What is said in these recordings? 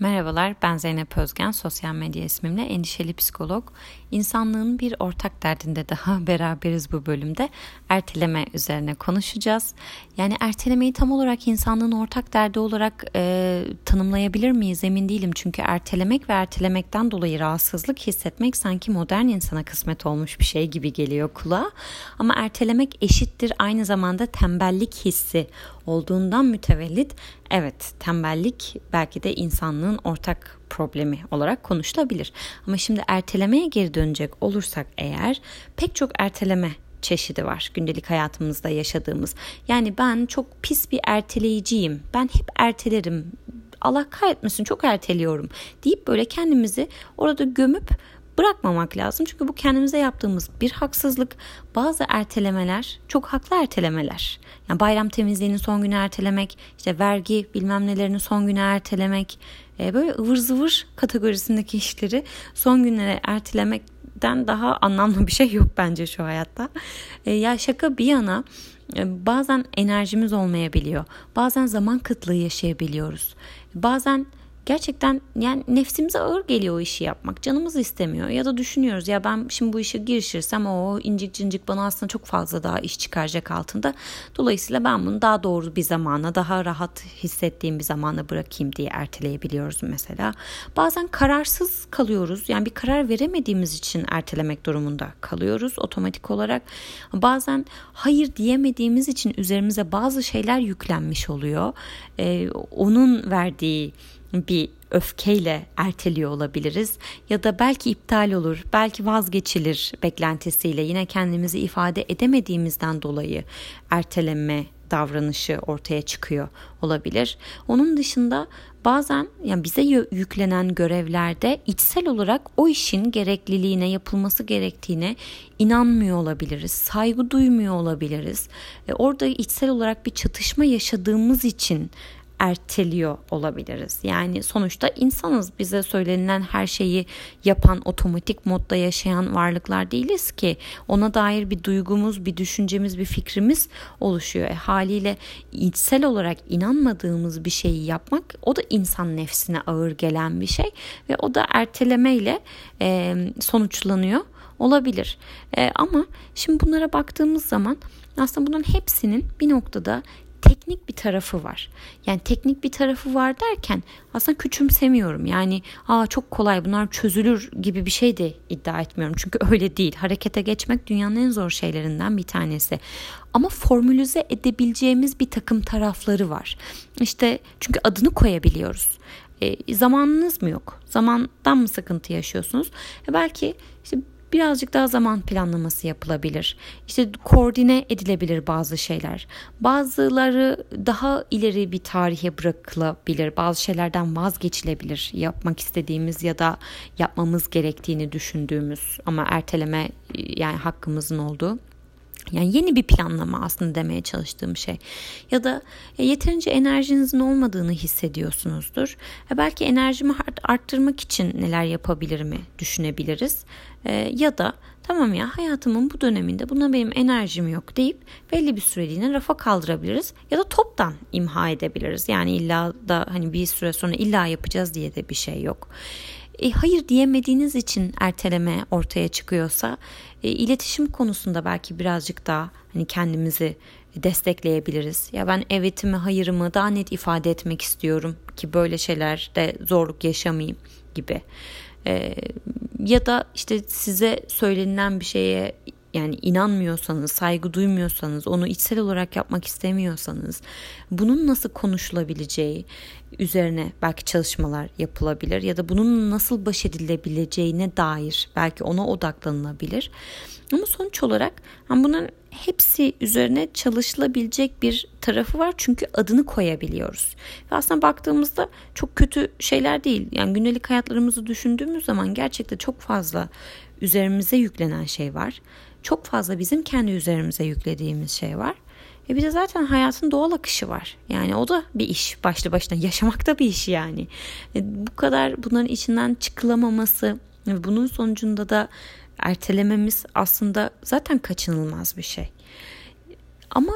Merhabalar, ben Zeynep Özgen, sosyal medya ismimle endişeli psikolog. İnsanlığın bir ortak derdinde daha beraberiz bu bölümde. Erteleme üzerine konuşacağız. Yani ertelemeyi tam olarak insanlığın ortak derdi olarak e, tanımlayabilir miyiz emin değilim. Çünkü ertelemek ve ertelemekten dolayı rahatsızlık hissetmek sanki modern insana kısmet olmuş bir şey gibi geliyor kulağa. Ama ertelemek eşittir aynı zamanda tembellik hissi olduğundan mütevellit evet tembellik belki de insanlığın ortak problemi olarak konuşulabilir. Ama şimdi ertelemeye geri dönecek olursak eğer pek çok erteleme çeşidi var gündelik hayatımızda yaşadığımız. Yani ben çok pis bir erteleyiciyim. Ben hep ertelerim. Allah kahretmesin çok erteliyorum deyip böyle kendimizi orada gömüp bırakmamak lazım. Çünkü bu kendimize yaptığımız bir haksızlık. Bazı ertelemeler çok haklı ertelemeler. Yani bayram temizliğinin son günü ertelemek, işte vergi bilmem nelerinin son günü ertelemek, e, böyle ıvır zıvır kategorisindeki işleri son günlere ertelemekten daha anlamlı bir şey yok bence şu hayatta. E, ya şaka bir yana e, bazen enerjimiz olmayabiliyor. Bazen zaman kıtlığı yaşayabiliyoruz. Bazen gerçekten yani nefsimize ağır geliyor o işi yapmak. Canımız istemiyor ya da düşünüyoruz ya ben şimdi bu işe girişirsem o incik cincik bana aslında çok fazla daha iş çıkaracak altında. Dolayısıyla ben bunu daha doğru bir zamana daha rahat hissettiğim bir zamana bırakayım diye erteleyebiliyoruz mesela. Bazen kararsız kalıyoruz. Yani bir karar veremediğimiz için ertelemek durumunda kalıyoruz otomatik olarak. Bazen hayır diyemediğimiz için üzerimize bazı şeyler yüklenmiş oluyor. Ee, onun verdiği bir öfkeyle erteliyor olabiliriz ya da belki iptal olur, belki vazgeçilir beklentisiyle yine kendimizi ifade edemediğimizden dolayı erteleme davranışı ortaya çıkıyor olabilir. Onun dışında bazen yani bize yüklenen görevlerde içsel olarak o işin gerekliliğine yapılması gerektiğine inanmıyor olabiliriz. Saygı duymuyor olabiliriz. E orada içsel olarak bir çatışma yaşadığımız için erteliyor olabiliriz. Yani sonuçta insanız. Bize söylenilen her şeyi yapan, otomatik modda yaşayan varlıklar değiliz ki. Ona dair bir duygumuz, bir düşüncemiz, bir fikrimiz oluşuyor. E, haliyle içsel olarak inanmadığımız bir şeyi yapmak o da insan nefsine ağır gelen bir şey ve o da ertelemeyle e, sonuçlanıyor olabilir. E, ama şimdi bunlara baktığımız zaman aslında bunların hepsinin bir noktada teknik bir tarafı var. Yani teknik bir tarafı var derken aslında küçümsemiyorum. Yani aa çok kolay bunlar çözülür gibi bir şey de iddia etmiyorum. Çünkü öyle değil. Harekete geçmek dünyanın en zor şeylerinden bir tanesi. Ama formülize edebileceğimiz bir takım tarafları var. İşte çünkü adını koyabiliyoruz. E, zamanınız mı yok? Zamandan mı sıkıntı yaşıyorsunuz? E belki işte birazcık daha zaman planlaması yapılabilir. İşte koordine edilebilir bazı şeyler. Bazıları daha ileri bir tarihe bırakılabilir. Bazı şeylerden vazgeçilebilir. Yapmak istediğimiz ya da yapmamız gerektiğini düşündüğümüz ama erteleme yani hakkımızın olduğu. Yani yeni bir planlama aslında demeye çalıştığım şey. Ya da yeterince enerjinizin olmadığını hissediyorsunuzdur. E belki enerjimi arttırmak için neler yapabilirimi düşünebiliriz. E, ya da tamam ya hayatımın bu döneminde buna benim enerjim yok deyip belli bir süreliğine rafa kaldırabiliriz. Ya da toptan imha edebiliriz. Yani illa da hani bir süre sonra illa yapacağız diye de bir şey yok e, hayır diyemediğiniz için erteleme ortaya çıkıyorsa e, iletişim konusunda belki birazcık daha hani kendimizi destekleyebiliriz. Ya ben evetimi hayırımı daha net ifade etmek istiyorum ki böyle şeylerde zorluk yaşamayayım gibi. E, ya da işte size söylenilen bir şeye yani inanmıyorsanız, saygı duymuyorsanız, onu içsel olarak yapmak istemiyorsanız bunun nasıl konuşulabileceği üzerine belki çalışmalar yapılabilir ya da bunun nasıl baş edilebileceğine dair belki ona odaklanılabilir. Ama sonuç olarak yani bunların hepsi üzerine çalışılabilecek bir tarafı var çünkü adını koyabiliyoruz. Ve aslında baktığımızda çok kötü şeyler değil. Yani gündelik hayatlarımızı düşündüğümüz zaman gerçekten çok fazla üzerimize yüklenen şey var. Çok fazla bizim kendi üzerimize yüklediğimiz şey var. E bir de zaten hayatın doğal akışı var. Yani o da bir iş başlı başına. Yaşamak da bir iş yani. E bu kadar bunların içinden çıkılamaması ve bunun sonucunda da ertelememiz aslında zaten kaçınılmaz bir şey. Ama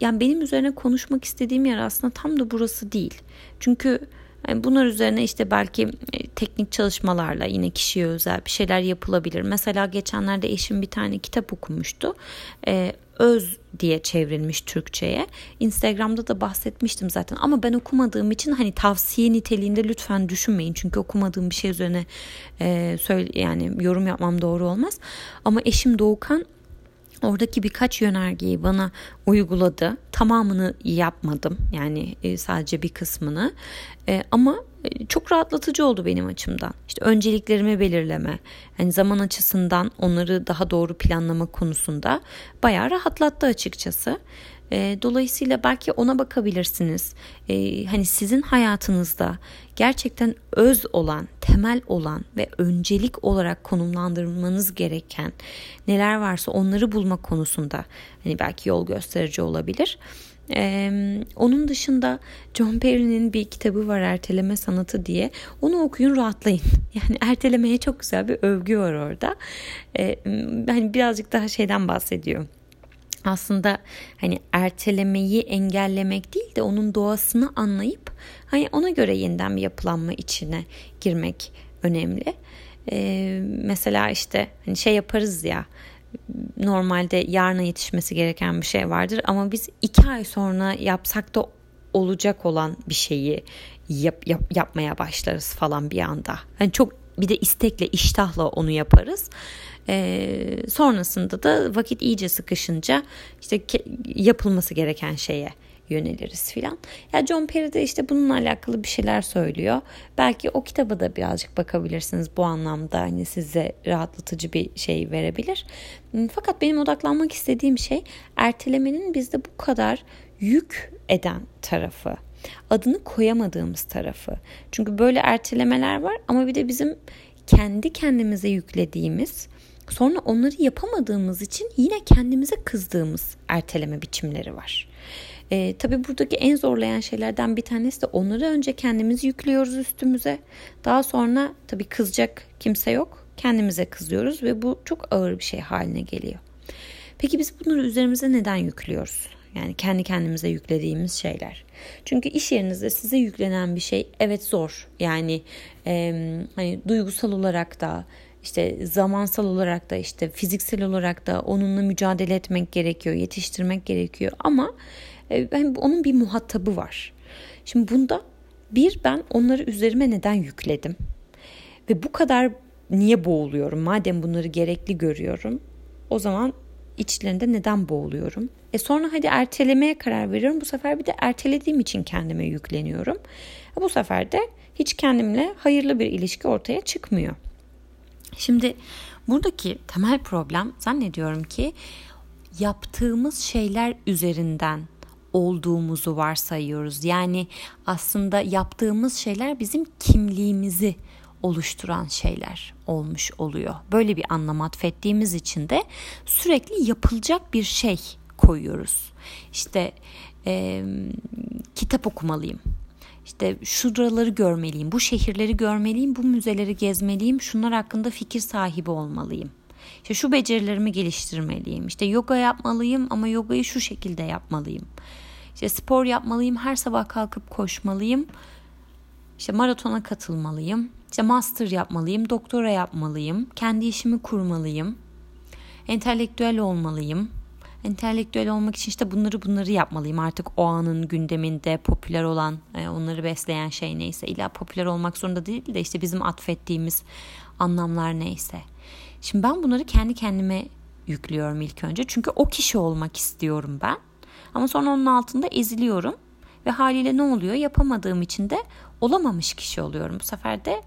yani benim üzerine konuşmak istediğim yer aslında tam da burası değil. Çünkü Yani bunlar üzerine işte belki e, teknik çalışmalarla yine kişiye özel bir şeyler yapılabilir. Mesela geçenlerde eşim bir tane kitap okumuştu. Ee, Öz diye çevrilmiş Türkçe'ye. Instagram'da da bahsetmiştim zaten ama ben okumadığım için hani tavsiye niteliğinde lütfen düşünmeyin. Çünkü okumadığım bir şey üzerine e, söyle yani yorum yapmam doğru olmaz. Ama eşim Doğukan oradaki birkaç yönergeyi bana uyguladı. Tamamını yapmadım yani e, sadece bir kısmını e, ama e, çok rahatlatıcı oldu benim açımdan. İşte önceliklerimi belirleme, yani zaman açısından onları daha doğru planlama konusunda bayağı rahatlattı açıkçası. E, dolayısıyla belki ona bakabilirsiniz. E, hani sizin hayatınızda gerçekten öz olan, temel olan ve öncelik olarak konumlandırmanız gereken neler varsa onları bulma konusunda hani belki yol gösterici olabilir. Ee, onun dışında John Perry'nin bir kitabı var Erteleme Sanatı diye. Onu okuyun rahatlayın. Yani ertelemeye çok güzel bir övgü var orada. Ee, hani birazcık daha şeyden bahsediyor aslında hani ertelemeyi engellemek değil de onun doğasını anlayıp hani ona göre yeniden bir yapılanma içine girmek önemli. Ee, mesela işte hani şey yaparız ya normalde yarına yetişmesi gereken bir şey vardır ama biz iki ay sonra yapsak da olacak olan bir şeyi yap, yap, yapmaya başlarız falan bir anda. Hani çok bir de istekle iştahla onu yaparız. Ee, sonrasında da vakit iyice sıkışınca işte yapılması gereken şeye yöneliriz filan. Ya John Perry de işte bununla alakalı bir şeyler söylüyor. Belki o kitaba da birazcık bakabilirsiniz bu anlamda hani size rahatlatıcı bir şey verebilir. Hmm, fakat benim odaklanmak istediğim şey ertelemenin bizde bu kadar yük eden tarafı. Adını koyamadığımız tarafı. Çünkü böyle ertelemeler var ama bir de bizim kendi kendimize yüklediğimiz sonra onları yapamadığımız için yine kendimize kızdığımız erteleme biçimleri var. E, tabii buradaki en zorlayan şeylerden bir tanesi de onları önce kendimiz yüklüyoruz üstümüze. Daha sonra tabii kızacak kimse yok. Kendimize kızıyoruz ve bu çok ağır bir şey haline geliyor. Peki biz bunları üzerimize neden yüklüyoruz? Yani kendi kendimize yüklediğimiz şeyler. Çünkü iş yerinizde size yüklenen bir şey evet zor. Yani e, hani duygusal olarak da işte zamansal olarak da işte fiziksel olarak da onunla mücadele etmek gerekiyor, yetiştirmek gerekiyor ama yani onun bir muhatabı var. Şimdi bunda bir ben onları üzerime neden yükledim? Ve bu kadar niye boğuluyorum? Madem bunları gerekli görüyorum o zaman içlerinde neden boğuluyorum? E sonra hadi ertelemeye karar veriyorum. Bu sefer bir de ertelediğim için kendime yükleniyorum. E bu sefer de hiç kendimle hayırlı bir ilişki ortaya çıkmıyor. Şimdi buradaki temel problem zannediyorum ki yaptığımız şeyler üzerinden olduğumuzu varsayıyoruz. Yani aslında yaptığımız şeyler bizim kimliğimizi oluşturan şeyler olmuş oluyor. Böyle bir anlam atfettiğimiz için de sürekli yapılacak bir şey koyuyoruz. İşte e, kitap okumalıyım. İşte şuraları görmeliyim, bu şehirleri görmeliyim, bu müzeleri gezmeliyim, şunlar hakkında fikir sahibi olmalıyım. İşte şu becerilerimi geliştirmeliyim. İşte yoga yapmalıyım ama yogayı şu şekilde yapmalıyım. İşte spor yapmalıyım, her sabah kalkıp koşmalıyım. İşte maratona katılmalıyım. İşte master yapmalıyım, doktora yapmalıyım. Kendi işimi kurmalıyım. Entelektüel olmalıyım. Entelektüel olmak için işte bunları bunları yapmalıyım. Artık o anın gündeminde popüler olan, e, onları besleyen şey neyse. İlla popüler olmak zorunda değil de işte bizim atfettiğimiz anlamlar neyse. Şimdi ben bunları kendi kendime yüklüyorum ilk önce. Çünkü o kişi olmak istiyorum ben. Ama sonra onun altında eziliyorum. Ve haliyle ne oluyor? Yapamadığım için de olamamış kişi oluyorum. Bu sefer de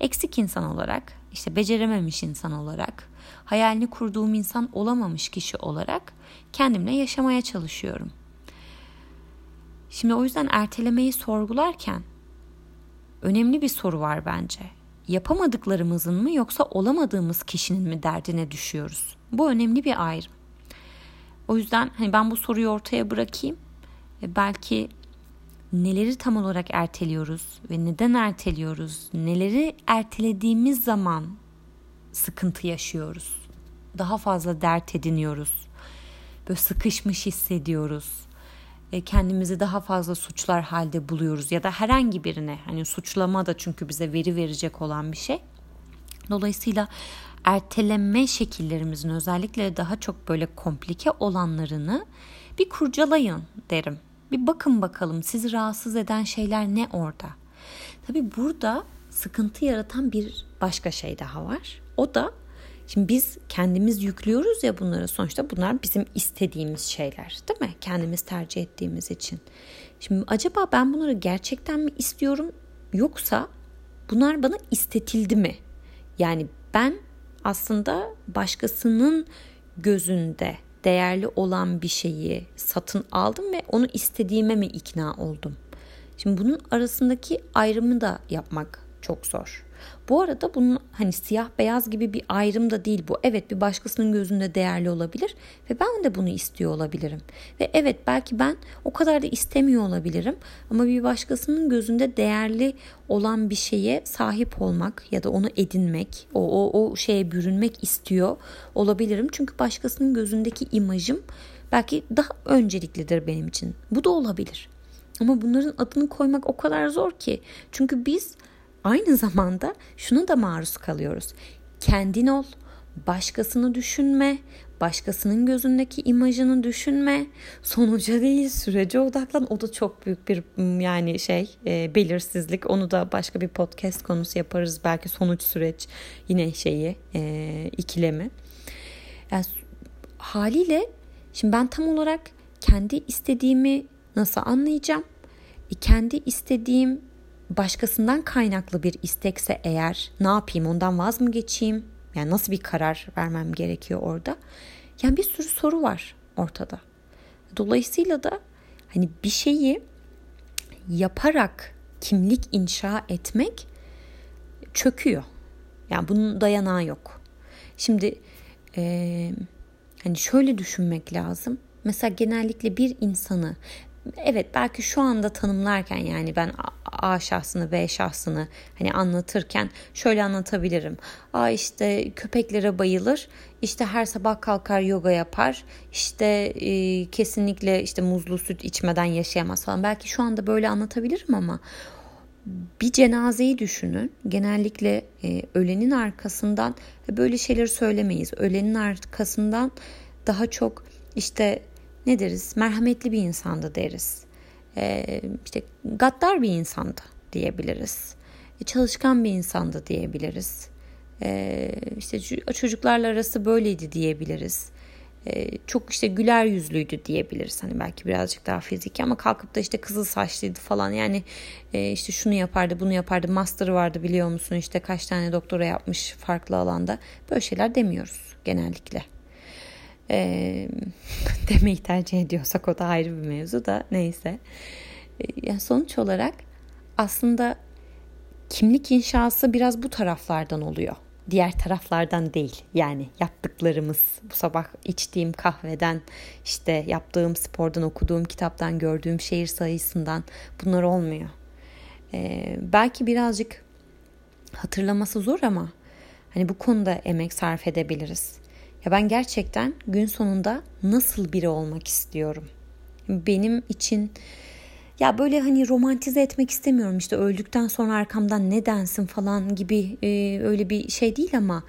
eksik insan olarak, işte becerememiş insan olarak, hayalini kurduğum insan olamamış kişi olarak kendimle yaşamaya çalışıyorum. Şimdi o yüzden ertelemeyi sorgularken önemli bir soru var bence. Yapamadıklarımızın mı yoksa olamadığımız kişinin mi derdine düşüyoruz? Bu önemli bir ayrım. O yüzden hani ben bu soruyu ortaya bırakayım. Ve belki neleri tam olarak erteliyoruz ve neden erteliyoruz? Neleri ertelediğimiz zaman sıkıntı yaşıyoruz. Daha fazla dert ediniyoruz. Böyle sıkışmış hissediyoruz. e, kendimizi daha fazla suçlar halde buluyoruz ya da herhangi birine hani suçlama da çünkü bize veri verecek olan bir şey. Dolayısıyla erteleme şekillerimizin özellikle daha çok böyle komplike olanlarını bir kurcalayın derim. Bir bakın bakalım sizi rahatsız eden şeyler ne orada. Tabi burada sıkıntı yaratan bir başka şey daha var. O da şimdi biz kendimiz yüklüyoruz ya bunları sonuçta bunlar bizim istediğimiz şeyler değil mi? Kendimiz tercih ettiğimiz için. Şimdi acaba ben bunları gerçekten mi istiyorum yoksa bunlar bana istetildi mi? Yani ben aslında başkasının gözünde değerli olan bir şeyi satın aldım ve onu istediğime mi ikna oldum? Şimdi bunun arasındaki ayrımı da yapmak çok zor. Bu arada bunun hani siyah beyaz gibi bir ayrım da değil bu. Evet bir başkasının gözünde değerli olabilir ve ben de bunu istiyor olabilirim. Ve evet belki ben o kadar da istemiyor olabilirim ama bir başkasının gözünde değerli olan bir şeye sahip olmak ya da onu edinmek, o o o şeye bürünmek istiyor olabilirim. Çünkü başkasının gözündeki imajım belki daha önceliklidir benim için. Bu da olabilir. Ama bunların adını koymak o kadar zor ki. Çünkü biz aynı zamanda şunu da maruz kalıyoruz. Kendin ol, başkasını düşünme, başkasının gözündeki imajını düşünme. Sonuca değil sürece odaklan. O da çok büyük bir yani şey e, belirsizlik. Onu da başka bir podcast konusu yaparız. Belki sonuç süreç yine şeyi e, ikilemi. Yani, haliyle şimdi ben tam olarak kendi istediğimi nasıl anlayacağım? E, kendi istediğim başkasından kaynaklı bir istekse eğer ne yapayım ondan vaz mı geçeyim? Yani nasıl bir karar vermem gerekiyor orada? Yani bir sürü soru var ortada. Dolayısıyla da hani bir şeyi yaparak kimlik inşa etmek çöküyor. Yani bunun dayanağı yok. Şimdi e, hani şöyle düşünmek lazım. Mesela genellikle bir insanı evet belki şu anda tanımlarken yani ben A şahsını B şahsını hani anlatırken şöyle anlatabilirim. A işte köpeklere bayılır. İşte her sabah kalkar yoga yapar. İşte e, kesinlikle işte muzlu süt içmeden yaşayamaz falan. Belki şu anda böyle anlatabilirim ama bir cenazeyi düşünün. Genellikle e, ölenin arkasından böyle şeyleri söylemeyiz. Ölenin arkasından daha çok işte ne deriz? Merhametli bir insandı deriz. Ee, işte gaddar bir insandı diyebiliriz. E, çalışkan bir insandı diyebiliriz. Ee, işte çocuklarla arası böyleydi diyebiliriz. Ee, çok işte güler yüzlüydü diyebiliriz. Hani belki birazcık daha fiziki ama kalkıp da işte kızıl saçlıydı falan. Yani e, işte şunu yapardı, bunu yapardı. Master'ı vardı biliyor musun? İşte kaç tane doktora yapmış farklı alanda. Böyle şeyler demiyoruz genellikle e, demeyi tercih ediyorsak o da ayrı bir mevzu da neyse. E, yani sonuç olarak aslında kimlik inşası biraz bu taraflardan oluyor. Diğer taraflardan değil. Yani yaptıklarımız, bu sabah içtiğim kahveden, işte yaptığım spordan, okuduğum kitaptan, gördüğüm şehir sayısından bunlar olmuyor. Ee, belki birazcık hatırlaması zor ama hani bu konuda emek sarf edebiliriz. Ya ben gerçekten gün sonunda nasıl biri olmak istiyorum? Benim için ya böyle hani romantize etmek istemiyorum işte öldükten sonra arkamdan ne densin falan gibi e, öyle bir şey değil ama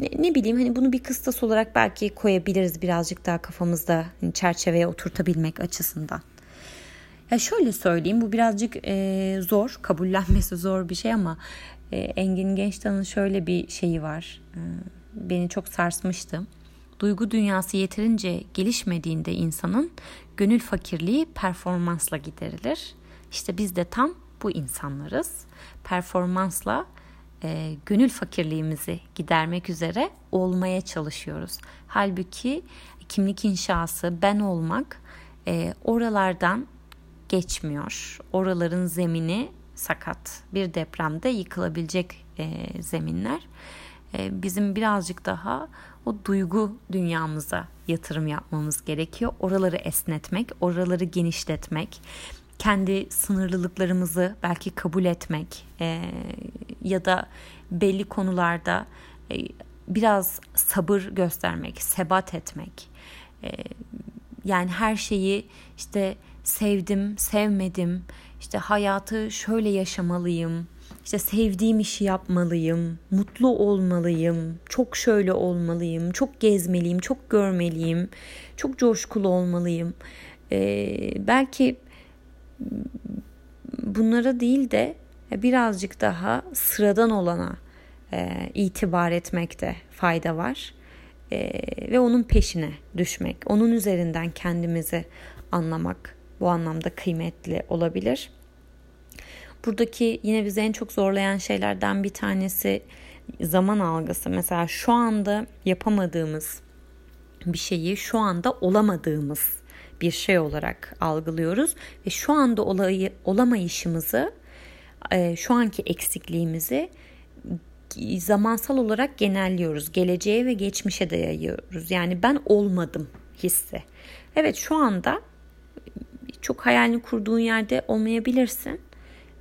e, ne, bileyim hani bunu bir kıstas olarak belki koyabiliriz birazcık daha kafamızda hani çerçeveye oturtabilmek açısından. Ya şöyle söyleyeyim bu birazcık e, zor kabullenmesi zor bir şey ama e, Engin Gençtan'ın şöyle bir şeyi var. E, beni çok sarsmıştı. Duygu dünyası yeterince gelişmediğinde insanın gönül fakirliği performansla giderilir. İşte biz de tam bu insanlarız. Performansla e, gönül fakirliğimizi gidermek üzere olmaya çalışıyoruz. Halbuki kimlik inşası, ben olmak e, oralardan geçmiyor. Oraların zemini sakat. Bir depremde yıkılabilecek e, zeminler. E, bizim birazcık daha o duygu dünyamıza yatırım yapmamız gerekiyor. Oraları esnetmek, oraları genişletmek, kendi sınırlılıklarımızı belki kabul etmek e, ya da belli konularda e, biraz sabır göstermek, sebat etmek. yani her şeyi işte sevdim, sevmedim, işte hayatı şöyle yaşamalıyım, işte sevdiğim işi yapmalıyım, mutlu olmalıyım, çok şöyle olmalıyım, çok gezmeliyim, çok görmeliyim, çok coşkulu olmalıyım. Ee, belki bunlara değil de birazcık daha sıradan olana e, itibar etmekte fayda var. E, ve onun peşine düşmek, onun üzerinden kendimizi anlamak bu anlamda kıymetli olabilir. Buradaki yine bizi en çok zorlayan şeylerden bir tanesi zaman algısı. Mesela şu anda yapamadığımız bir şeyi şu anda olamadığımız bir şey olarak algılıyoruz ve şu anda olayı olamayışımızı e, şu anki eksikliğimizi zamansal olarak genelliyoruz. Geleceğe ve geçmişe de yayıyoruz. Yani ben olmadım hissi. Evet şu anda çok hayalini kurduğun yerde olmayabilirsin.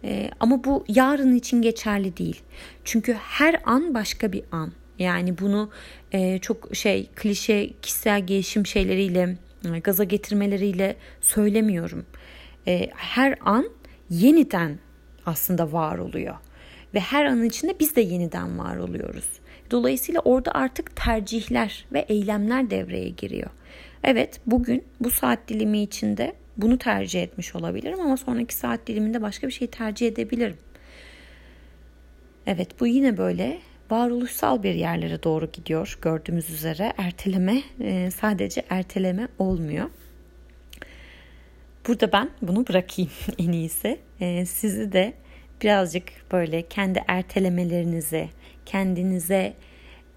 Ee, ama bu yarın için geçerli değil. Çünkü her an başka bir an. Yani bunu e, çok şey klişe kişisel gelişim şeyleriyle e, gaza getirmeleriyle söylemiyorum. E, her an yeniden aslında var oluyor. Ve her an içinde biz de yeniden var oluyoruz. Dolayısıyla orada artık tercihler ve eylemler devreye giriyor. Evet bugün bu saat dilimi içinde bunu tercih etmiş olabilirim ama sonraki saat diliminde başka bir şey tercih edebilirim. Evet bu yine böyle varoluşsal bir yerlere doğru gidiyor gördüğümüz üzere erteleme e, sadece erteleme olmuyor. Burada ben bunu bırakayım en iyisi. E, sizi de birazcık böyle kendi ertelemelerinizi, kendinize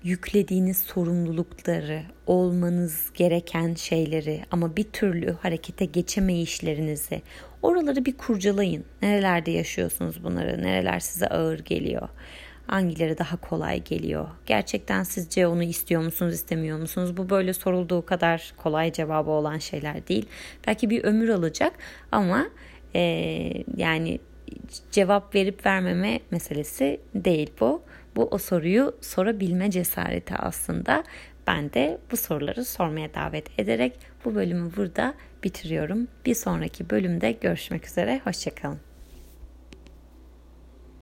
yüklediğiniz sorumlulukları, olmanız gereken şeyleri ama bir türlü harekete geçemeyişlerinizi oraları bir kurcalayın. Nerelerde yaşıyorsunuz bunları? Nereler size ağır geliyor? Hangileri daha kolay geliyor? Gerçekten sizce onu istiyor musunuz, istemiyor musunuz? Bu böyle sorulduğu kadar kolay cevabı olan şeyler değil. Belki bir ömür alacak ama e, yani cevap verip vermeme meselesi değil bu. Bu o soruyu sorabilme cesareti aslında. Ben de bu soruları sormaya davet ederek bu bölümü burada bitiriyorum. Bir sonraki bölümde görüşmek üzere. Hoşçakalın.